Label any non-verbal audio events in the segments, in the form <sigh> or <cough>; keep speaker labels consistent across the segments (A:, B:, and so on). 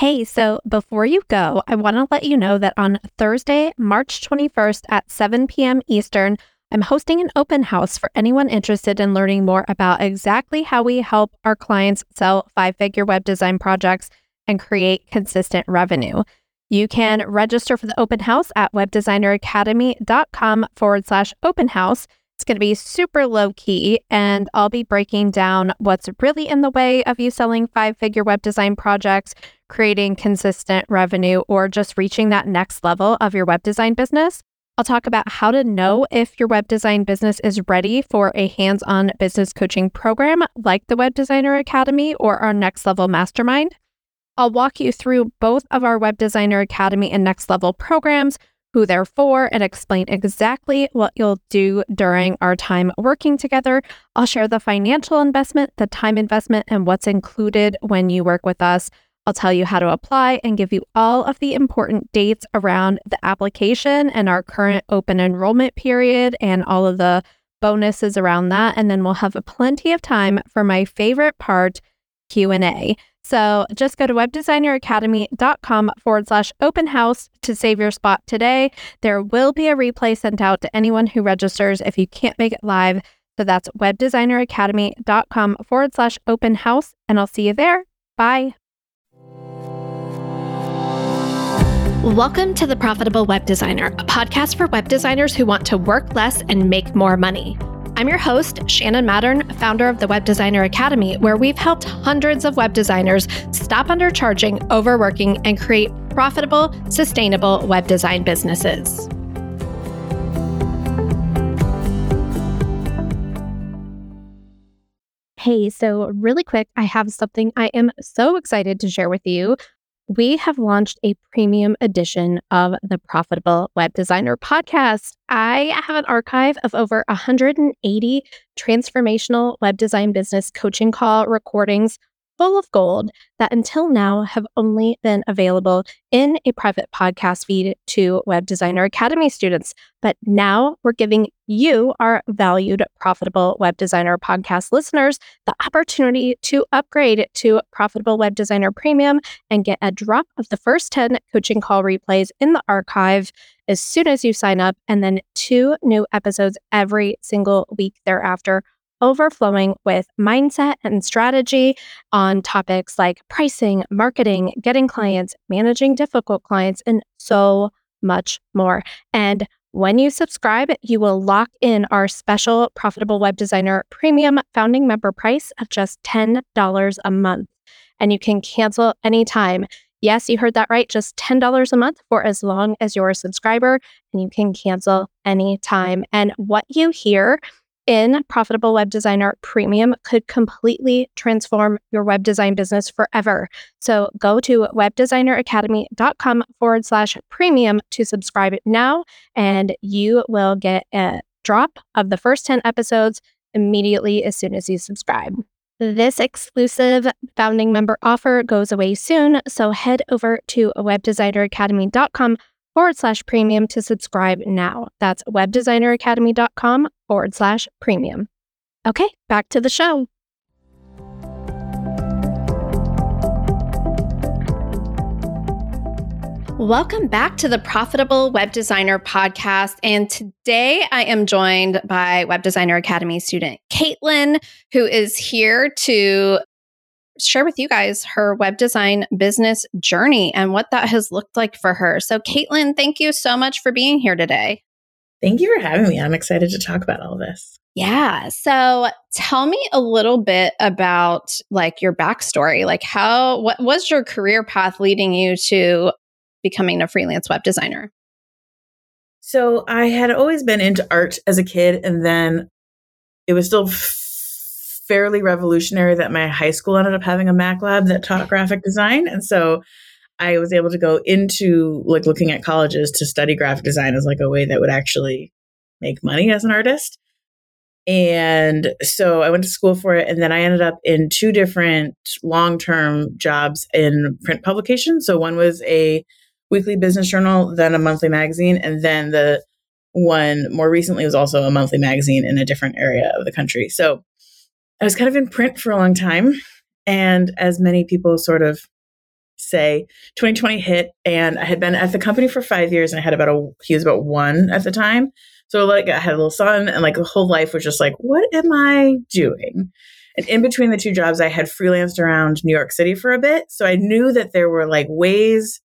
A: Hey, so before you go, I want to let you know that on Thursday, March 21st at 7 p.m. Eastern, I'm hosting an open house for anyone interested in learning more about exactly how we help our clients sell five figure web design projects and create consistent revenue. You can register for the open house at webdesigneracademy.com forward slash open house. It's going to be super low key, and I'll be breaking down what's really in the way of you selling five figure web design projects, creating consistent revenue, or just reaching that next level of your web design business. I'll talk about how to know if your web design business is ready for a hands on business coaching program like the Web Designer Academy or our Next Level Mastermind. I'll walk you through both of our Web Designer Academy and Next Level programs who they're for, and explain exactly what you'll do during our time working together. I'll share the financial investment, the time investment, and what's included when you work with us. I'll tell you how to apply and give you all of the important dates around the application and our current open enrollment period and all of the bonuses around that and then we'll have plenty of time for my favorite part Q&A. So just go to webdesigneracademy.com forward slash open house to save your spot today. There will be a replay sent out to anyone who registers if you can't make it live. So that's webdesigneracademy.com forward slash open house. And I'll see you there. Bye. Welcome to The Profitable Web Designer, a podcast for web designers who want to work less and make more money. I'm your host, Shannon Mattern, founder of the Web Designer Academy, where we've helped hundreds of web designers stop undercharging, overworking, and create profitable, sustainable web design businesses. Hey, so really quick, I have something I am so excited to share with you we have launched a premium edition of the Profitable Web Designer podcast. I have an archive of over 180 transformational web design business coaching call recordings full of gold that until now have only been available in a private podcast feed to Web Designer Academy students. But now we're giving you, our valued profitable web designer podcast listeners, the opportunity to upgrade to Profitable Web Designer Premium and get a drop of the first 10 coaching call replays in the archive as soon as you sign up, and then two new episodes every single week thereafter overflowing with mindset and strategy on topics like pricing, marketing, getting clients, managing difficult clients, and so much more. And when you subscribe, you will lock in our special Profitable Web Designer Premium founding member price of just $10 a month. And you can cancel anytime. Yes, you heard that right. Just $10 a month for as long as you're a subscriber, and you can cancel anytime. And what you hear in Profitable Web Designer Premium could completely transform your web design business forever. So go to webdesigneracademy.com forward slash premium to subscribe now, and you will get a drop of the first 10 episodes immediately as soon as you subscribe. This exclusive founding member offer goes away soon, so head over to webdesigneracademy.com forward slash premium to subscribe now. That's webdesigneracademy.com forward slash premium. Okay, back to the show. Welcome back to the Profitable Web Designer podcast. And today I am joined by Web Designer Academy student Caitlin, who is here to share with you guys her web design business journey and what that has looked like for her. So, Caitlin, thank you so much for being here today.
B: Thank you for having me. I'm excited to talk about all this.
A: Yeah. So tell me a little bit about like your backstory. Like how what was your career path leading you to becoming a freelance web designer?
B: So I had always been into art as a kid and then it was still fairly revolutionary that my high school ended up having a Mac lab that taught graphic design. And so I was able to go into like looking at colleges to study graphic design as like a way that would actually make money as an artist. And so I went to school for it. And then I ended up in two different long term jobs in print publications. So one was a weekly business journal, then a monthly magazine. And then the one more recently was also a monthly magazine in a different area of the country. So I was kind of in print for a long time. And as many people sort of say 2020 hit and I had been at the company for five years and I had about a, he was about one at the time. So like I had a little son and like the whole life was just like, what am I doing? And in between the two jobs, I had freelanced around New York City for a bit. So I knew that there were like ways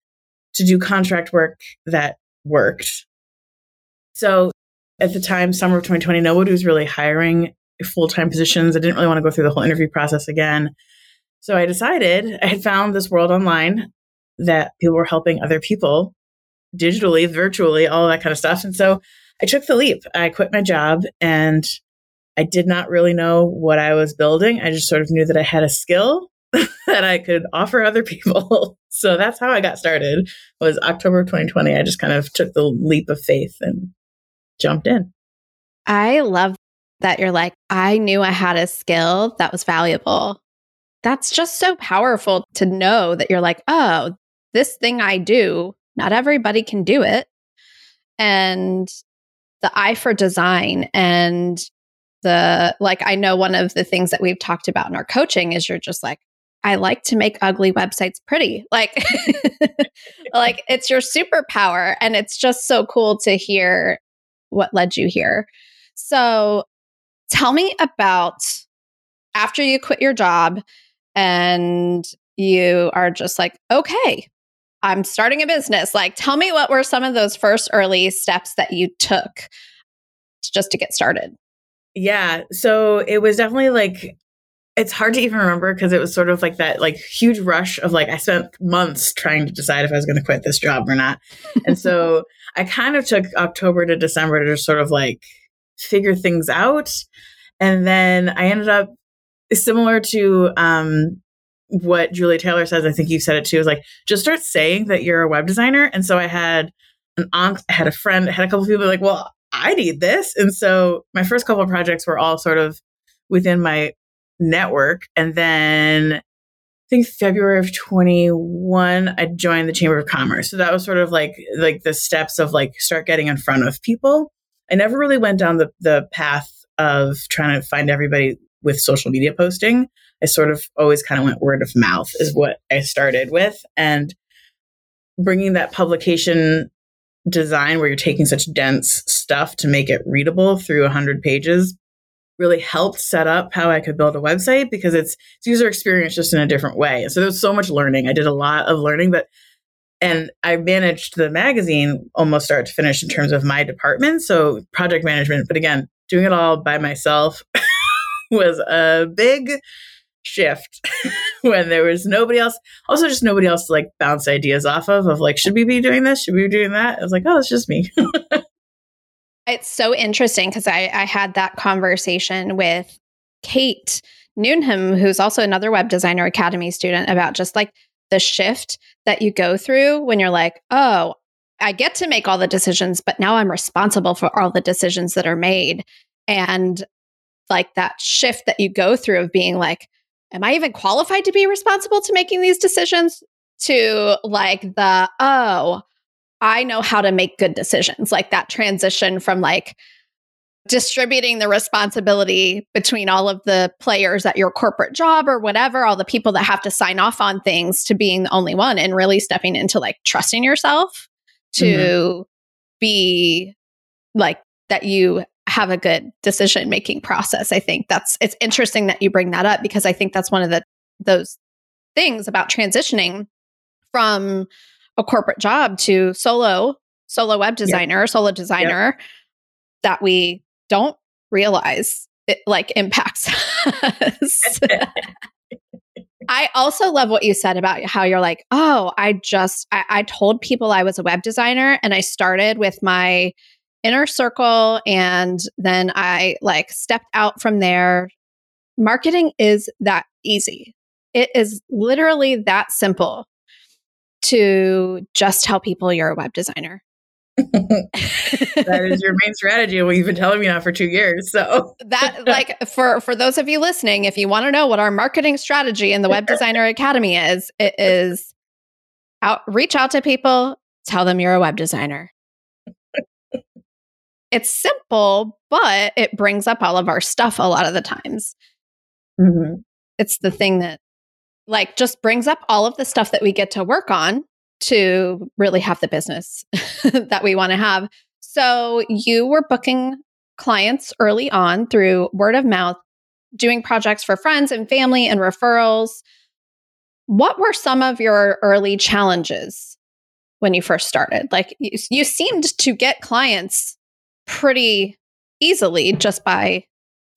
B: to do contract work that worked. So at the time, summer of 2020, nobody was really hiring full time positions. I didn't really want to go through the whole interview process again. So I decided <laughs> I had found this world online that people were helping other people digitally, virtually, all that kind of stuff. And so I took the leap. I quit my job and I did not really know what I was building. I just sort of knew that I had a skill <laughs> that I could offer other people. <laughs> so that's how I got started. It was October 2020. I just kind of took the leap of faith and jumped in.
A: I love that you're like, I knew I had a skill that was valuable. That's just so powerful to know that you're like, oh, this thing I do, not everybody can do it. And the eye for design and the like I know one of the things that we've talked about in our coaching is you're just like I like to make ugly websites pretty. <laughs> Like like it's your superpower and it's just so cool to hear what led you here. So tell me about after you quit your job and you are just like, okay, I'm starting a business. Like, tell me what were some of those first early steps that you took just to get started?
B: Yeah. So it was definitely like, it's hard to even remember because it was sort of like that like huge rush of like I spent months trying to decide if I was going to quit this job or not. and so <laughs> I kind of took October to December to just sort of like figure things out. And then I ended up similar to um, what Julia Taylor says, I think you said it too, is like just start saying that you're a web designer. And so I had an aunt, I had a friend, I had a couple people like, well, I need this. And so my first couple of projects were all sort of within my network. And then I think February of 21, I joined the Chamber of Commerce. So that was sort of like like the steps of like start getting in front of people. I never really went down the the path of trying to find everybody with social media posting. I sort of always kind of went word of mouth is what I started with. And bringing that publication design where you're taking such dense stuff to make it readable through 100 pages really helped set up how I could build a website because it's, it's user experience just in a different way. So there's so much learning. I did a lot of learning, but and I managed the magazine almost start to finish in terms of my department. So project management, but again, doing it all by myself <laughs> was a big shift <laughs> when there was nobody else also just nobody else to like bounce ideas off of of like should we be doing this should we be doing that i was like oh it's just me <laughs>
A: it's so interesting because I, I had that conversation with kate newnham who's also another web designer academy student about just like the shift that you go through when you're like oh i get to make all the decisions but now i'm responsible for all the decisions that are made and like that shift that you go through of being like am I even qualified to be responsible to making these decisions? To like the, oh, I know how to make good decisions, like that transition from like distributing the responsibility between all of the players at your corporate job or whatever, all the people that have to sign off on things to being the only one and really stepping into like trusting yourself to mm-hmm. be like that you have a good decision making process. I think that's it's interesting that you bring that up because I think that's one of the those things about transitioning from a corporate job to solo solo web designer, yep. solo designer yep. that we don't realize it like impacts <laughs> us. I also love what you said about how you're like, oh, I just I, I told people I was a web designer and I started with my inner circle and then I like stepped out from there. Marketing is that easy. It is literally that simple to just tell people you're a web designer.
B: That is your main strategy. Well, you've been telling me now for two years. So
A: that like for for those of you listening, if you want to know what our marketing strategy in the Web Designer Academy is, it is out reach out to people, tell them you're a web designer it's simple, but it brings up all of our stuff a lot of the times. Mm-hmm. It's the thing that like just brings up all of the stuff that we get to work on to really have the business <laughs> that we want to have. So you were booking clients early on through word of mouth, doing projects for friends and family and referrals. What were some of your early challenges when you first started? Like you, you seemed to get clients pretty easily just by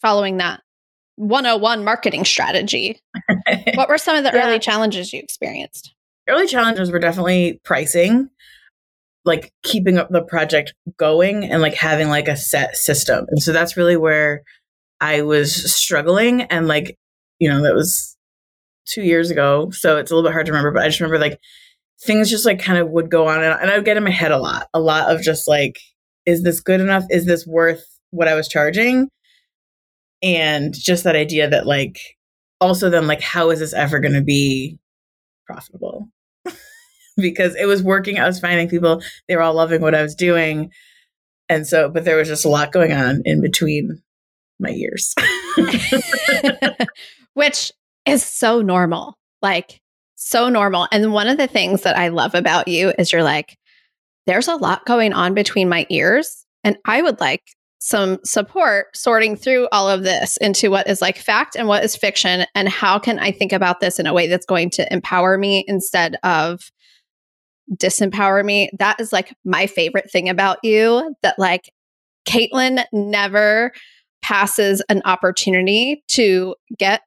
A: following that 101 marketing strategy. <laughs> what were some of the yeah. early challenges you experienced?
B: Early challenges were definitely pricing, like keeping up the project going and like having like a set system. And so that's really where I was struggling. And like, you know, that was two years ago. So it's a little bit hard to remember, but I just remember like things just like kind of would go on and, and I would get in my head a lot, a lot of just like, is this good enough? Is this worth what I was charging? And just that idea that like, also then like, how is this ever going to be profitable? <laughs> because it was working. I was finding people, they were all loving what I was doing. And so, but there was just a lot going on in between my years. <laughs>
A: Which is so normal. Like, so normal. And one of the things that I love about you is you're like, there's a lot going on between my ears. And I would like some support sorting through all of this into what is like fact and what is fiction. And how can I think about this in a way that's going to empower me instead of disempower me. That is like my favorite thing about you that like Caitlin never passes an opportunity to get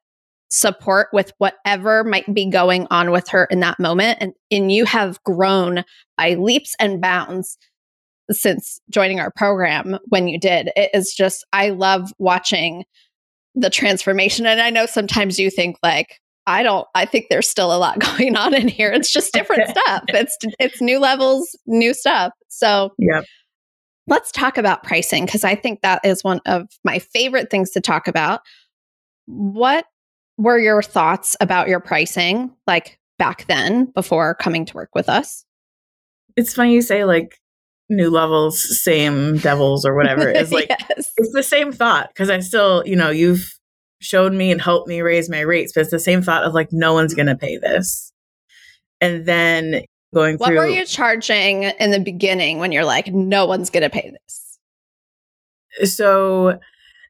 A: support with whatever might be going on with her in that moment. And, and you have grown by leaps and bounds since joining our program when you did. It is just, I love watching the transformation. And I know sometimes you think like, I don't I think there's still a lot <laughs> going on in here. It's just different <laughs> stuff. It's it's new levels, new stuff. So
B: yeah.
A: Let's talk about pricing because I think that is one of my favorite things to talk about. What were your thoughts about your pricing like back then before coming to work with us?
B: It's funny you say like new levels, same devils or whatever. It's <laughs> like yes. it's the same thought because I still, you know, you've showed me and helped me raise my rates. But it's the same thought of like, no one's going to pay this. And then going
A: what
B: through.
A: What were you charging in the beginning when you're like, no one's going to pay this?
B: So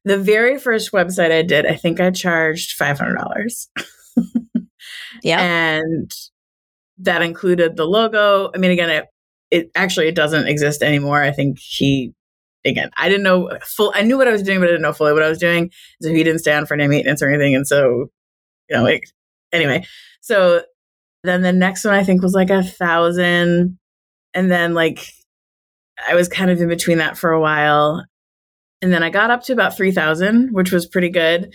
B: the very first website I did, I think I charged $500. <laughs>
A: yeah.
B: And that included the logo. I mean, again, it, it actually it doesn't exist anymore. I think he again, I didn't know full. I knew what I was doing, but I didn't know fully what I was doing. So he didn't stand for any maintenance or anything, and so you know, like anyway. So then the next one I think was like a thousand, and then like I was kind of in between that for a while, and then I got up to about three thousand, which was pretty good.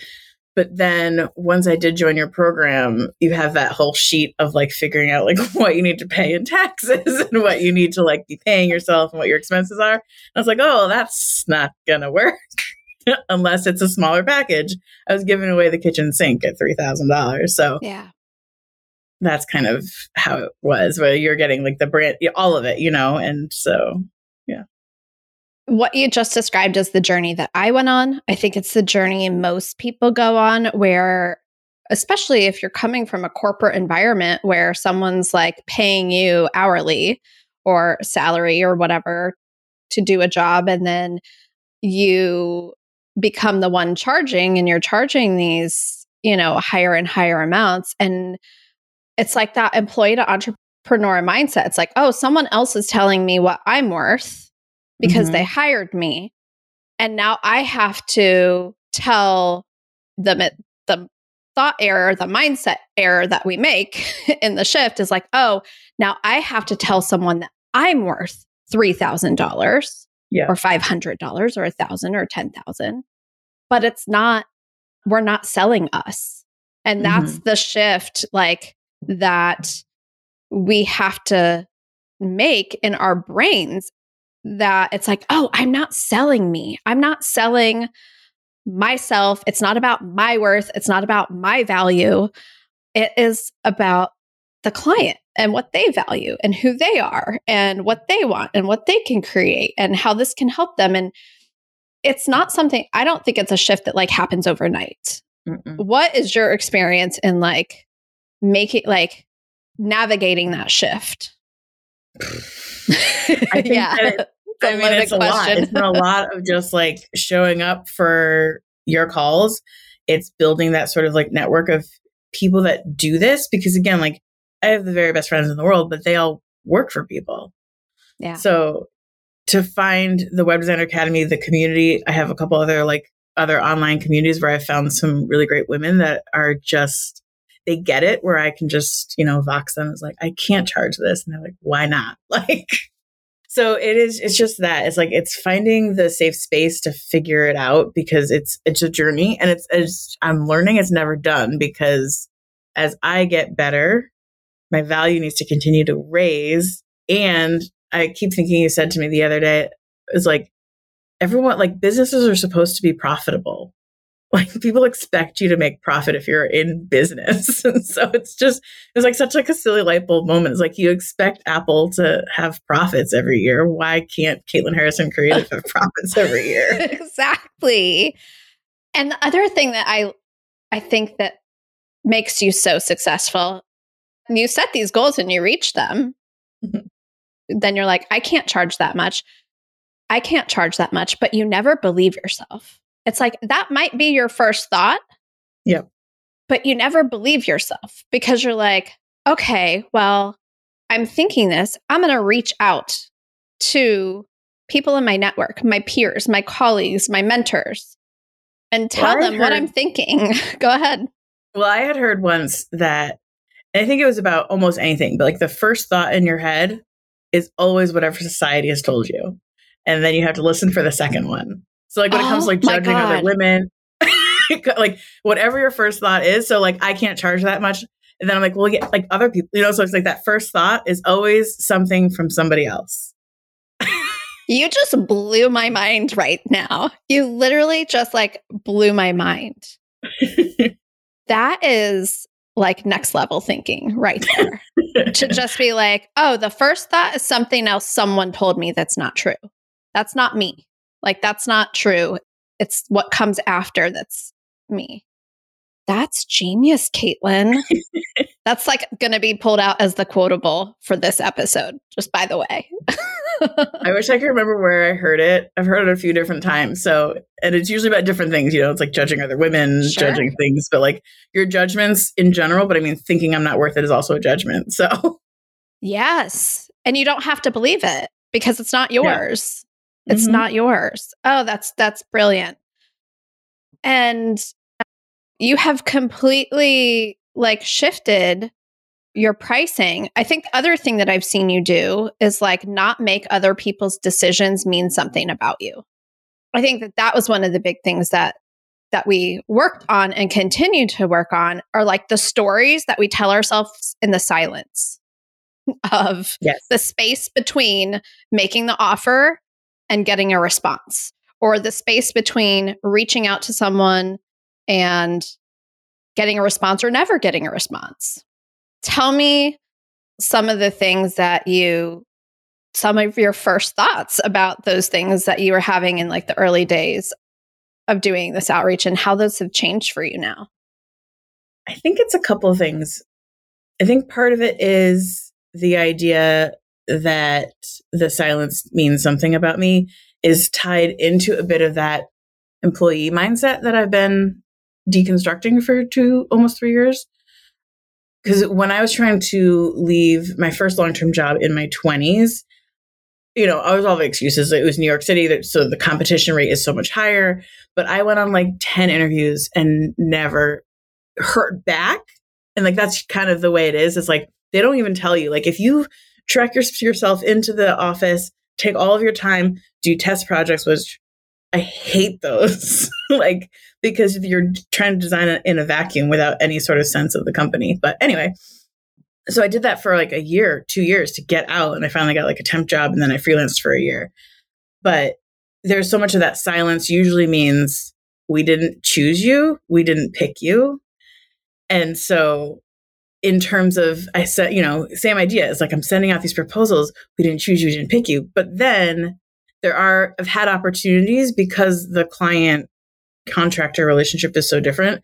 B: But then once I did join your program, you have that whole sheet of like figuring out like <laughs> what you need to pay in taxes <laughs> and what you need to like be paying yourself and what your expenses are. And I was like, oh, that's not gonna work <laughs> unless it's a smaller package. I was giving away the kitchen sink at three thousand dollars. So
A: yeah.
B: That's kind of how it was, where you're getting like the brand, all of it, you know, and so
A: what you just described as the journey that I went on. I think it's the journey most people go on where especially if you're coming from a corporate environment where someone's like paying you hourly or salary or whatever to do a job and then you become the one charging and you're charging these, you know, higher and higher amounts and it's like that employee to entrepreneur mindset. It's like, "Oh, someone else is telling me what I'm worth." Because mm-hmm. they hired me. And now I have to tell the the thought error, the mindset error that we make <laughs> in the shift is like, oh, now I have to tell someone that I'm worth $3,000
B: yeah.
A: or $500 or a thousand or 10,000. But it's not, we're not selling us. And that's mm-hmm. the shift like that we have to make in our brains that it's like, oh, I'm not selling me. I'm not selling myself. It's not about my worth. It's not about my value. It is about the client and what they value and who they are and what they want and what they can create and how this can help them. And it's not something, I don't think it's a shift that like happens overnight. Mm-mm. What is your experience in like making like navigating that shift?
B: I think yeah. It, <laughs> I mean, it's a lot. It's been a lot of just like showing up for your calls. It's building that sort of like network of people that do this because again, like I have the very best friends in the world, but they all work for people.
A: Yeah.
B: So to find the Web Designer Academy, the community, I have a couple other like other online communities where I found some really great women that are just they get it where I can just, you know, vox them as like, I can't charge this. And they're like, why not? <laughs> Like so it is it's just that. It's like it's finding the safe space to figure it out because it's it's a journey and it's, it's I'm learning it's never done because as I get better, my value needs to continue to raise. And I keep thinking you said to me the other day, is like everyone like businesses are supposed to be profitable like people expect you to make profit if you're in business. <laughs> and so it's just it's like such like a silly light bulb moment. It's like you expect Apple to have profits every year. Why can't Caitlin Harrison Creative have <laughs> profits every year?
A: exactly. And the other thing that I I think that makes you so successful, you set these goals and you reach them. Mm-hmm. Then you're like, I can't charge that much. I can't charge that much, but you never believe yourself. It's like that might be your first thought.
B: Yep.
A: But you never believe yourself because you're like, okay, well, I'm thinking this. I'm going to reach out to people in my network, my peers, my colleagues, my mentors, and tell well, them heard, what I'm thinking. <laughs> Go ahead.
B: Well, I had heard once that, I think it was about almost anything, but like the first thought in your head is always whatever society has told you. And then you have to listen for the second one. So like when oh, it comes to oh like oh judging other women, <laughs> like whatever your first thought is. So like I can't charge that much. And then I'm like, well, yeah, like other people, you know, so it's like that first thought is always something from somebody else.
A: you just blew my mind right now. You literally just like blew my mind. <laughs> that is like next level thinking right there. to just be like, oh, the first thought is something else someone told me that's not true. That's not me. Like, that's not true. It's what comes after that's me. That's genius, Caitlin. <laughs> that's like going to be pulled out as the quotable for this episode, just by the way.
B: I wish I could remember where I heard it. I've heard it a few different times. So, and it's usually about different things. You know, it's like judging other women, sure. judging things, but like your judgments in general. But I mean, thinking I'm not worth it is also a judgment. So,
A: yes. And you don't have to believe it because it's not yours. It's mm-hmm. not yours. Oh, that's that's brilliant. And you have completely like shifted your pricing. I think the other thing that I've seen you do is like not make other people's decisions mean something about you. I think that that was one of the big things that that we worked on and continue to work on are like the stories that we tell ourselves in the silence <laughs> of yes. the space between making the offer and getting a response, or the space between reaching out to someone and getting a response or never getting a response. Tell me some of the things that you, some of your first thoughts about those things that you were having in like the early days of doing this outreach and how those have changed for you now.
B: I think it's a couple of things. I think part of it is the idea that the silence means something about me is tied into a bit of that employee mindset that I've been deconstructing for two, almost three years. Because when I was trying to leave my first long term job in my 20s, you know, I was all the excuses. It was New York City, so the competition rate is so much higher. But I went on like 10 interviews and never heard back. And like, that's kind of the way it is. It's like, they don't even tell you. Like, if you trek your, yourself into the office, take all of your time, do test projects, which I hate those. <laughs> like, because you're trying to design it in a vacuum without any sort of sense of the company. But anyway, so I did that for like a year, two years to get out. And I finally got like a temp job and then I freelanced for a year. But there's so much of that silence usually means we didn't choose you, we didn't pick you. And so in terms of I said, you know, same idea. It's like I'm sending out these proposals. We didn't choose you, we didn't pick you. But then there are I've had opportunities because the client contractor relationship is so different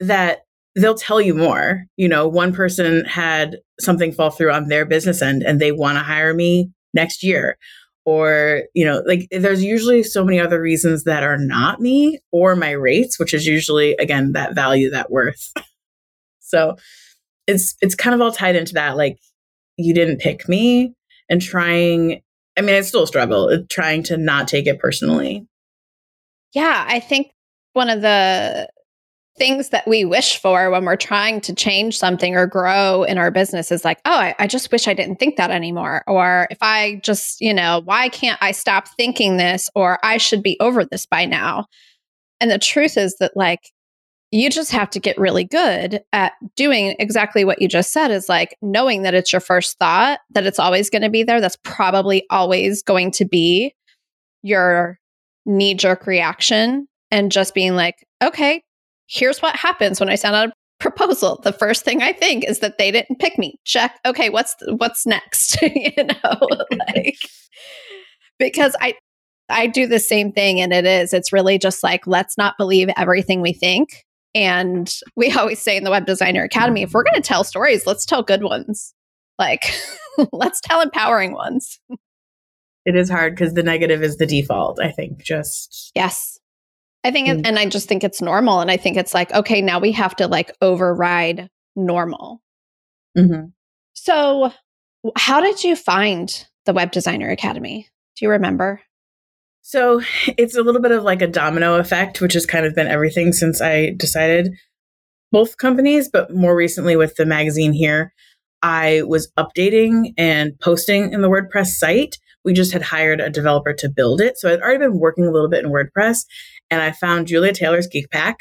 B: that they'll tell you more. You know, one person had something fall through on their business end and they want to hire me next year. Or, you know, like there's usually so many other reasons that are not me or my rates, which is usually, again, that value, that worth. <laughs> so it's it's kind of all tied into that. Like you didn't pick me and trying I mean, it's still a struggle, uh, trying to not take it personally.
A: Yeah, I think one of the things that we wish for when we're trying to change something or grow in our business is like, oh, I, I, just wish I didn't think that anymore. Or if I just, you know, why can't I stop thinking this? Or I should be over this by now. And the truth is that, like, you just have to get really good at doing exactly what you just said is like knowing that it's your first thought, that it's always going to be there. That's probably always going to be your knee jerk reaction. And just being like, okay, here's what happens when I send out a proposal. The first thing I think is that they didn't pick me. Check. Okay, what's what's next? <laughs> you know, like because I I do the same thing and it is it's really just like let's not believe everything we think. And we <laughs> always say in the Web Designer Academy, if we're going to tell stories, let's tell good ones. Like <laughs> let's tell empowering ones.
B: It is hard because the negative is the default, I think. Just
A: Yes. I think, it, mm. and I just think it's normal. And I think it's like, okay, now we have to like override normal. Mm-hmm. So, how did you find the Web Designer Academy? Do you remember?
B: So, <laughs> it's a little bit of like a domino effect, which has kind of been everything since I decided both companies, but more recently with the magazine here. I was updating and posting in the WordPress site. We just had hired a developer to build it. So I'd already been working a little bit in WordPress and I found Julia Taylor's Geek Pack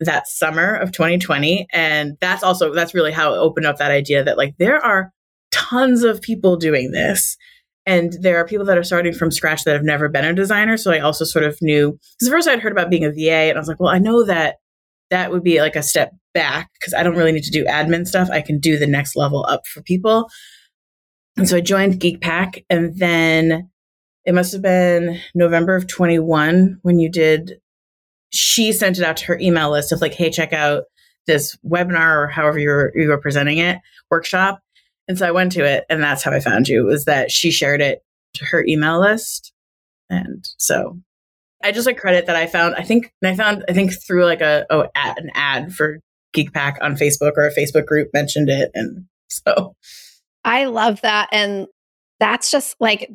B: that summer of 2020 and that's also that's really how it opened up that idea that like there are tons of people doing this and there are people that are starting from scratch that have never been a designer. So i also sort of knew because first i'd heard about being a va and i was like well i know that that would be like a step back because i don't really need to do admin stuff. I can do the next level up for people. And so i joined geek pack and then it must have been november of 21 when you did she sent it out to her email list of like, hey, check out this webinar or however you were, you were presenting it, workshop. And so I went to it and that's how I found you was that she shared it to her email list. And so I just like credit that I found, I think, and I found, I think through like a, oh, ad, an ad for Geek Pack on Facebook or a Facebook group mentioned it. And <laughs> so
A: I love that. And that's just like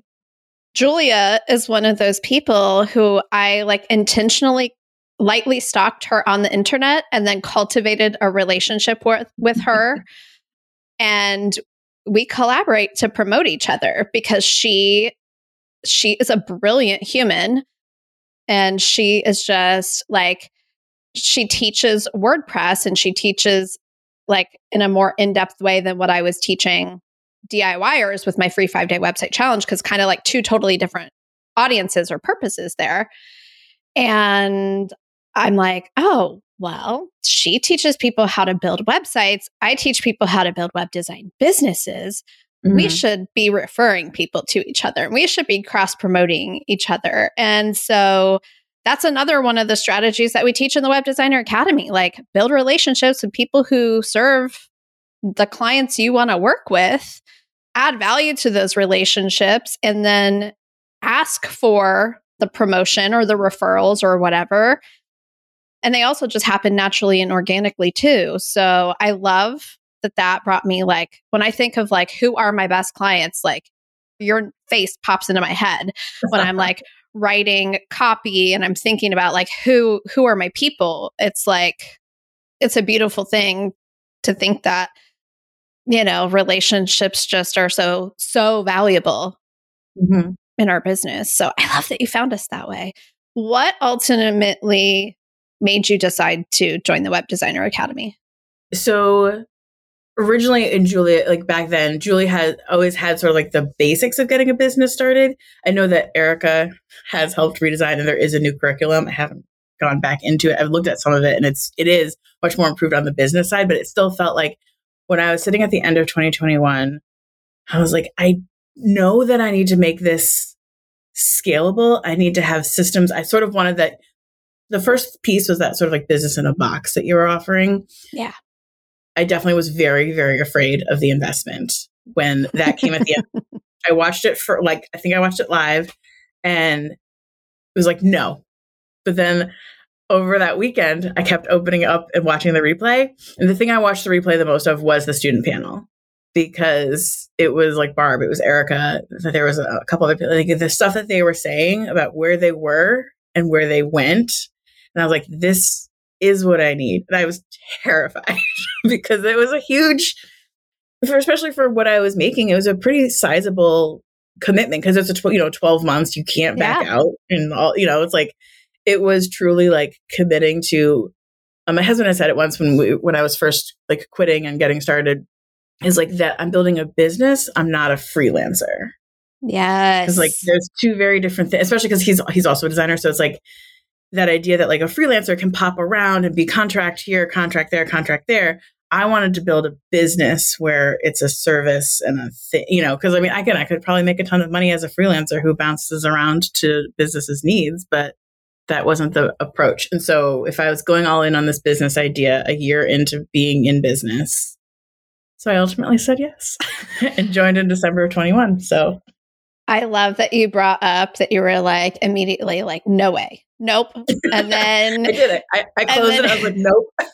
A: Julia is one of those people who I like intentionally lightly stalked her on the internet and then cultivated a relationship with, with her. <laughs> and we collaborate to promote each other because she she is a brilliant human and she is just like she teaches WordPress and she teaches like in a more in-depth way than what I was teaching DIYers with my free 5-day website challenge cuz kind of like two totally different audiences or purposes there. And I'm like, oh, well, she teaches people how to build websites. I teach people how to build web design businesses. Mm-hmm. We should be referring people to each other and we should be cross promoting each other. And so that's another one of the strategies that we teach in the Web Designer Academy like build relationships with people who serve the clients you want to work with, add value to those relationships, and then ask for the promotion or the referrals or whatever and they also just happen naturally and organically too. So I love that that brought me like, when I think of like, who are my best clients, like your face pops into my head when I'm like <laughs> writing copy and I'm thinking about like, who, who are my people? It's like, it's a beautiful thing to think that, you know, relationships just are so, so valuable. Mm-hmm. In our business. So I love that you found us that way. What ultimately made you decide to join the Web Designer Academy?
B: So originally in Julia, like back then, Julie had always had sort of like the basics of getting a business started. I know that Erica has helped redesign and there is a new curriculum. I haven't gone back into it. I've looked at some of it and it's it is much more improved on the business side, but it still felt like when I was sitting at the end of 2021, I was like, I know that I need to make this scalable. I need to have systems. I sort of wanted that the first piece was that sort of like business in a box that you were offering.
A: Yeah.
B: I definitely was very, very afraid of the investment when that came at the end. <laughs> I watched it for like, I think I watched it live and it was like, no. But then over that weekend, I kept opening up and watching the replay. And the thing I watched the replay the most of was the student panel because it was like Barb, it was Erica, there was a couple other people. like the stuff that they were saying about where they were and where they went. And I was like, this is what I need. And I was terrified <laughs> because it was a huge, for, especially for what I was making, it was a pretty sizable commitment because it's a, tw- you know, 12 months, you can't back yeah. out and all, you know, it's like, it was truly like committing to, um, my husband has said it once when we, when I was first like quitting and getting started is like that I'm building a business. I'm not a freelancer.
A: Yes.
B: Because like there's two very different things, especially because he's he's also a designer. So it's like that idea that like a freelancer can pop around and be contract here, contract there, contract there. I wanted to build a business where it's a service and a thing, you know, because I mean, again, I could probably make a ton of money as a freelancer who bounces around to businesses' needs, but that wasn't the approach. And so if I was going all in on this business idea a year into being in business, so I ultimately said yes <laughs> and joined in December of 21. So
A: I love that you brought up that you were like immediately like, no way. Nope. And <laughs> then
B: I did it. I, I closed then, it. I was like, nope. <laughs>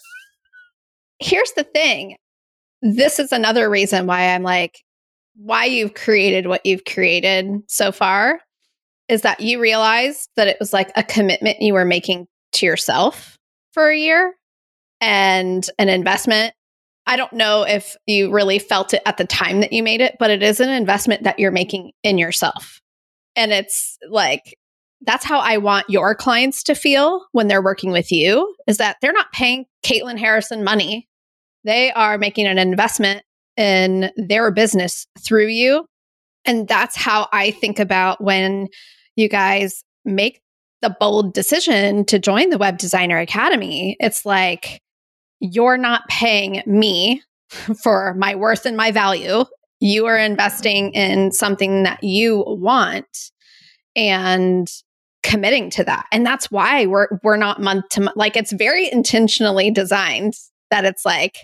A: Here's the thing. This is another reason why I'm like, why you've created what you've created so far is that you realized that it was like a commitment you were making to yourself for a year and an investment I don't know if you really felt it at the time that you made it, but it is an investment that you're making in yourself. And it's like, that's how I want your clients to feel when they're working with you is that they're not paying Caitlin Harrison money. They are making an investment in their business through you. And that's how I think about when you guys make the bold decision to join the Web Designer Academy. It's like, you're not paying me for my worth and my value. You are investing in something that you want and committing to that. And that's why we're we're not month to month. Like it's very intentionally designed that it's like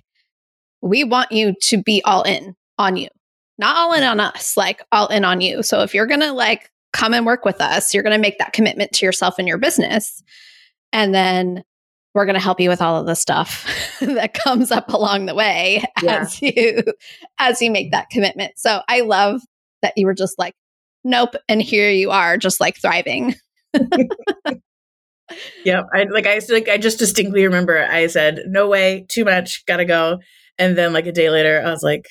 A: we want you to be all in on you. Not all in on us, like all in on you. So if you're going to like come and work with us, you're going to make that commitment to yourself and your business. And then we're going to help you with all of the stuff <laughs> that comes up along the way yeah. as you as you make that commitment. So I love that you were just like, nope, and here you are, just like thriving. <laughs>
B: yep, I like I like I just distinctly remember I said, no way, too much, gotta go, and then like a day later, I was like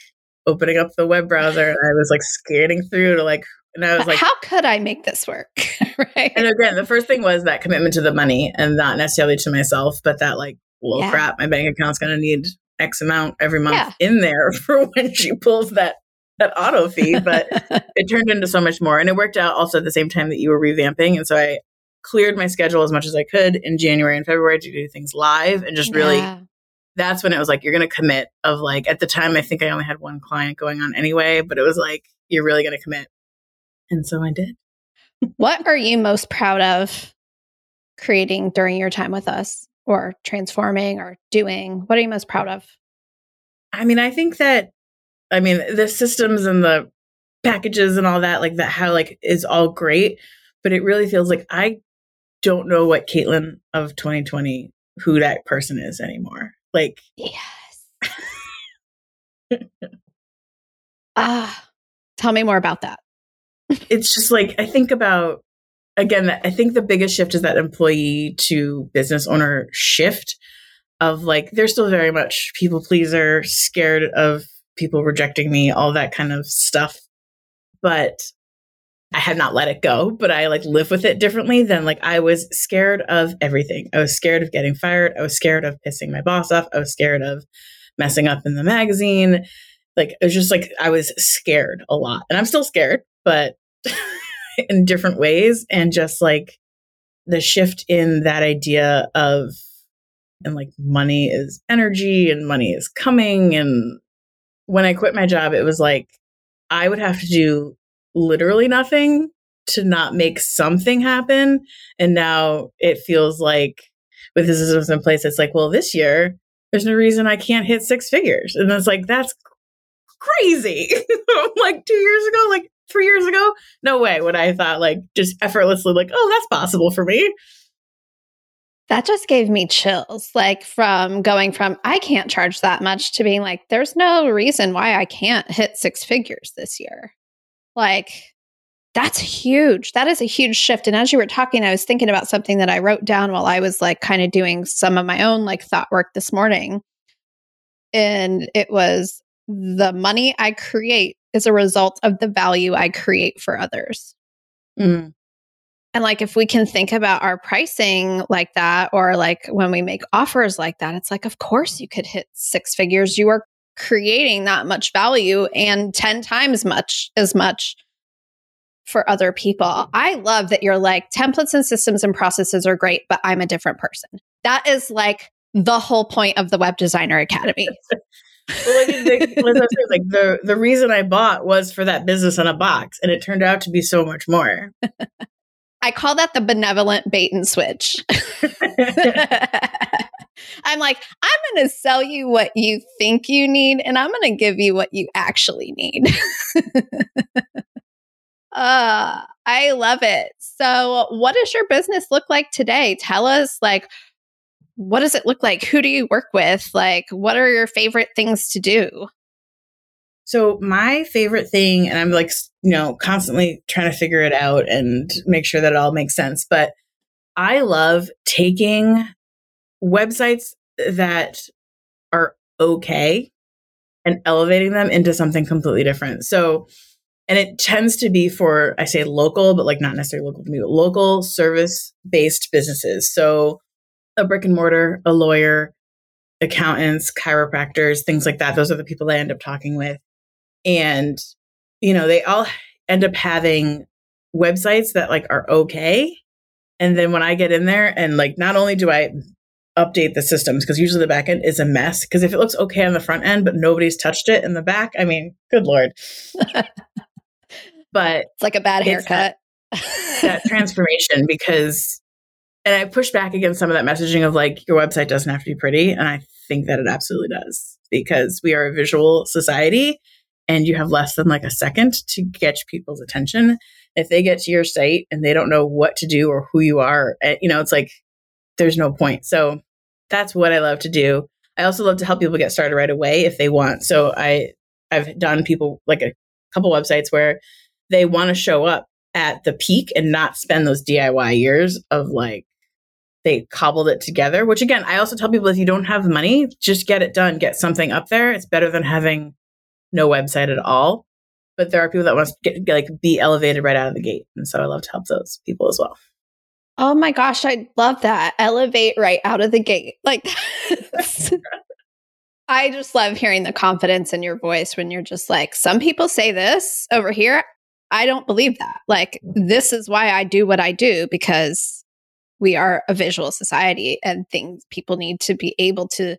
B: opening up the web browser and I was like scanning through to like and I was like,
A: how could I make this work? <laughs>
B: right. And again, the first thing was that commitment to the money and not necessarily to myself, but that like, well, yeah. crap, my bank account's going to need X amount every month yeah. in there <laughs> for when she pulls that that auto fee. But <laughs> it turned into so much more. And it worked out also at the same time that you were revamping. And so I cleared my schedule as much as I could in January and February to do things live and just really yeah. that's when it was like you're going to commit of like at the time I think I only had one client going on anyway, but it was like you're really going to commit and so I did.
A: what are you most proud of creating during your time with us or transforming or doing? What are you most proud of?
B: I mean, I think that, I mean, the systems and the packages and all that, like that, how like is all great, but it really feels like I don't know what Caitlin of 2020, who that person is anymore. Like,
A: yes. <laughs> Ah, tell me more about that
B: it's just like I think about again, I think the biggest shift is that employee to business owner shift of like they're still very much people pleaser, scared of people rejecting me, all that kind of stuff. But I have not let it go, but I like live with it differently than like I was scared of everything. I was scared of getting fired. I was scared of pissing my boss off. I was scared of messing up in the magazine. Like it was just like I was scared a lot. And I'm still scared, but <laughs> in different ways and just like the shift in that idea of and like money is energy and money is coming and when i quit my job it was like i would have to do literally nothing to not make something happen and now it feels like with the systems in place it's like well this year there's no reason I can't hit six figures. And it's like, that's crazy. <laughs> like two years ago, like three years ago, no way would I thought like just effortlessly like, oh, that's possible for me.
A: That just gave me chills, like from going from I can't charge that much to being like, there's no reason why I can't hit six figures this year. Like, that's huge. That is a huge shift. And as you were talking, I was thinking about something that I wrote down while I was like kind of doing some of my own like thought work this morning. And it was the money I create is a result of the value I create for others. Mm. And like if we can think about our pricing like that, or like when we make offers like that, it's like, of course you could hit six figures. You are creating that much value and 10 times much as much for other people. I love that you're like templates and systems and processes are great, but I'm a different person. That is like the whole point of the Web Designer Academy. <laughs>
B: well, like, the, like the the reason I bought was for that business in a box, and it turned out to be so much more. <laughs>
A: I call that the benevolent bait and switch. <laughs> I'm like, I'm going to sell you what you think you need, and I'm going to give you what you actually need. uh, <laughs> I love it. So, what does your business look like today? Tell us, like, what does it look like? Who do you work with? Like, what are your favorite things to do?
B: So my favorite thing, and I'm like, you know, constantly trying to figure it out and make sure that it all makes sense. But I love taking websites that are okay and elevating them into something completely different. So, and it tends to be for, I say local, but like not necessarily local to me, local service based businesses. So, a brick and mortar, a lawyer, accountants, chiropractors, things like that. Those are the people I end up talking with. And, you know, they all end up having websites that like are okay. And then when I get in there and like, not only do I update the systems, because usually the back end is a mess. Because if it looks okay on the front end, but nobody's touched it in the back, I mean, good Lord. <laughs> but
A: it's like a bad haircut.
B: That, that <laughs> transformation because and I push back against some of that messaging of like your website doesn't have to be pretty. And I think that it absolutely does because we are a visual society and you have less than like a second to get people's attention. If they get to your site and they don't know what to do or who you are, eh, you know, it's like there's no point. So that's what I love to do. I also love to help people get started right away if they want. So I I've done people like a couple websites where they want to show up at the peak and not spend those DIY years of like they cobbled it together, which again, I also tell people if you don't have money, just get it done, get something up there. It's better than having no website at all. But there are people that want to get, like be elevated right out of the gate. And so I love to help those people as well.
A: Oh my gosh, I love that. Elevate right out of the gate. Like <laughs> I just love hearing the confidence in your voice when you're just like, some people say this over here. I don't believe that. Like, mm-hmm. this is why I do what I do because we are a visual society and things people need to be able to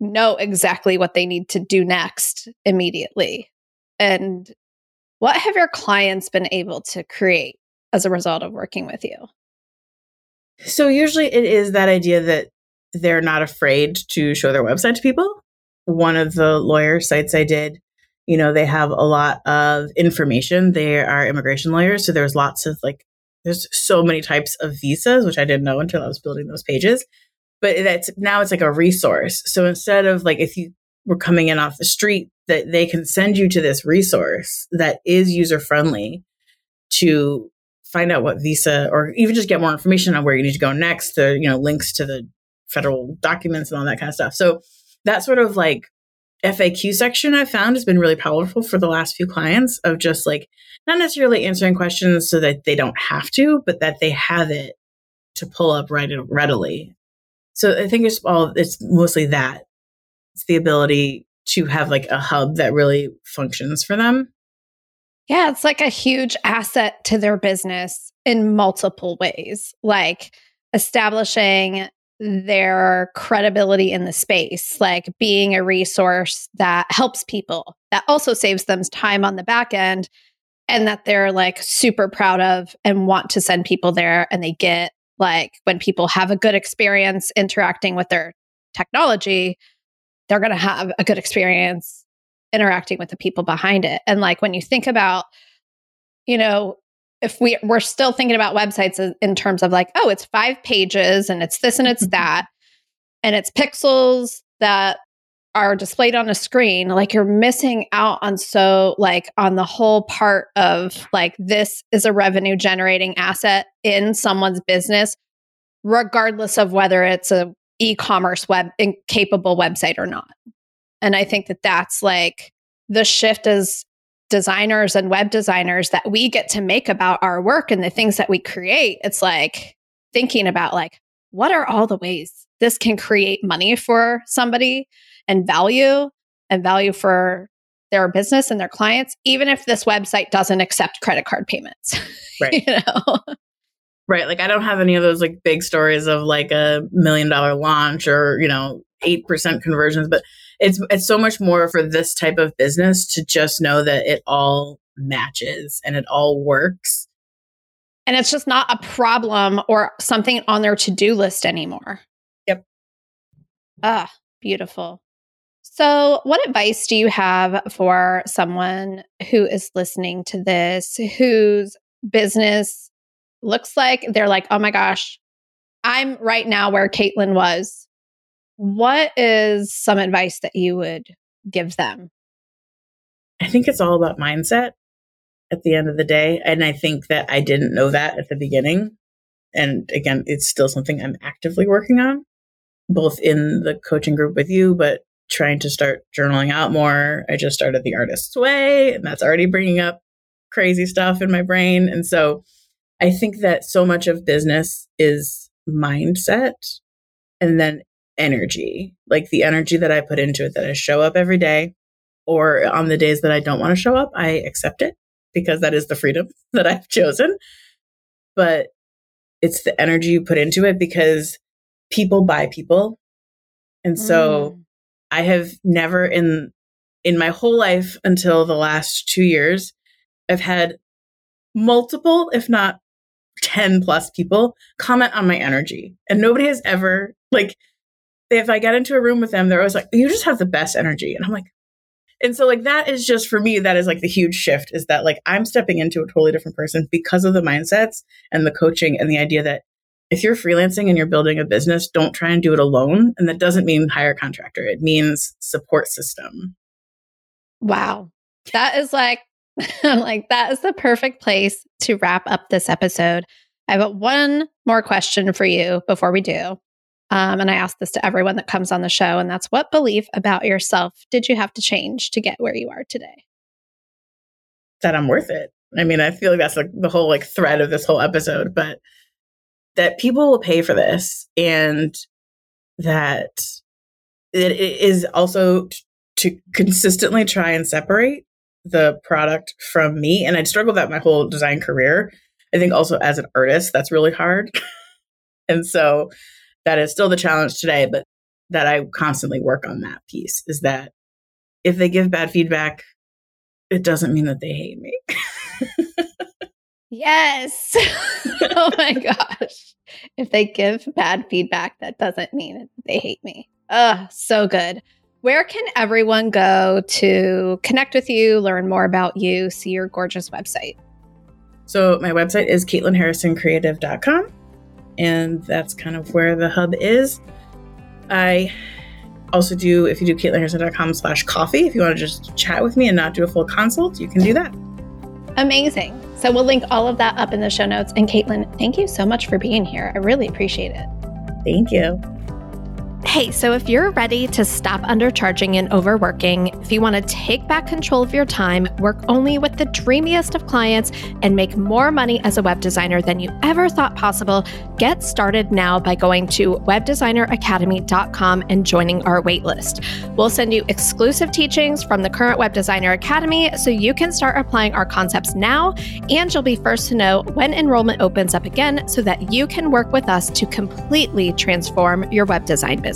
A: know exactly what they need to do next immediately. And what have your clients been able to create as a result of working with you?
B: So, usually it is that idea that they're not afraid to show their website to people. One of the lawyer sites I did, you know, they have a lot of information. They are immigration lawyers. So, there's lots of like, there's so many types of visas, which I didn't know until I was building those pages but that's now it's like a resource. So instead of like if you were coming in off the street, that they can send you to this resource that is user friendly to find out what visa or even just get more information on where you need to go next to you know links to the federal documents and all that kind of stuff so that sort of like faq section I've found has been really powerful for the last few clients of just like not necessarily answering questions so that they don't have to but that they have it to pull up right readily so I think it's all, it's mostly that. It's the ability to have like a hub that really functions for them.
A: Yeah, it's like a huge asset to their business in multiple ways, like establishing their credibility in the space, like being a resource that helps people, that also saves them time on the back end, and that they're like super proud of and want to send people there and they get like when people have a good experience interacting with their technology, they're going to have a good experience interacting with the people behind it. And like when you think about, you know, if we we're still thinking about websites in terms of like, oh, it's five pages and it's this and it's mm-hmm. that, and it's pixels that are displayed on a screen, like you're missing out on so like on the whole part of like this is a revenue generating asset in someone's business, regardless of whether it's a e-commerce web capable website or not. And I think that that's like the shift as designers and web designers that we get to make about our work and the things that we create. It's like thinking about like what are all the ways this can create money for somebody and value and value for their business and their clients, even if this website doesn't accept credit card payments. <laughs>
B: Right. you know? Right. Like I don't have any of those like big stories of like a million dollar launch or, you know, 8% conversions, but it's it's so much more for this type of business to just know that it all matches and it all works.
A: And it's just not a problem or something on their to-do list anymore.
B: Yep.
A: Ah, beautiful. So, what advice do you have for someone who is listening to this, whose business looks like they're like, oh my gosh, I'm right now where Caitlin was? What is some advice that you would give them?
B: I think it's all about mindset at the end of the day. And I think that I didn't know that at the beginning. And again, it's still something I'm actively working on, both in the coaching group with you, but trying to start journaling out more. I just started the artist's way, and that's already bringing up crazy stuff in my brain. And so I think that so much of business is mindset and then energy, like the energy that I put into it, that I show up every day, or on the days that I don't want to show up, I accept it because that is the freedom <laughs> that I've chosen. But it's the energy you put into it because people buy people. And so mm. I have never in in my whole life until the last 2 years I've had multiple if not 10 plus people comment on my energy and nobody has ever like if I get into a room with them they're always like you just have the best energy and I'm like and so like that is just for me that is like the huge shift is that like I'm stepping into a totally different person because of the mindsets and the coaching and the idea that if you're freelancing and you're building a business, don't try and do it alone. And that doesn't mean hire a contractor. It means support system.
A: Wow. That is like, <laughs> like that is the perfect place to wrap up this episode. I have one more question for you before we do. Um, and I ask this to everyone that comes on the show, and that's what belief about yourself did you have to change to get where you are today?
B: That I'm worth it. I mean, I feel like that's like the whole like thread of this whole episode, but that people will pay for this and that it is also to consistently try and separate the product from me. And I'd struggled that my whole design career. I think also as an artist, that's really hard. <laughs> and so that is still the challenge today, but that I constantly work on that piece is that if they give bad feedback, it doesn't mean that they hate me.
A: Yes. <laughs> oh my <laughs> gosh. If they give bad feedback, that doesn't mean they hate me. Ugh, so good. Where can everyone go to connect with you, learn more about you, see your gorgeous website?
B: So, my website is CaitlinHarrisonCreative.com, and that's kind of where the hub is. I also do, if you do CaitlinHarrison.com slash coffee, if you want to just chat with me and not do a full consult, you can do that.
A: Amazing. So we'll link all of that up in the show notes. And Caitlin, thank you so much for being here. I really appreciate it.
B: Thank you.
A: Hey, so if you're ready to stop undercharging and overworking, if you want to take back control of your time, work only with the dreamiest of clients, and make more money as a web designer than you ever thought possible, get started now by going to webdesigneracademy.com and joining our waitlist. We'll send you exclusive teachings from the current Web Designer Academy so you can start applying our concepts now, and you'll be first to know when enrollment opens up again so that you can work with us to completely transform your web design business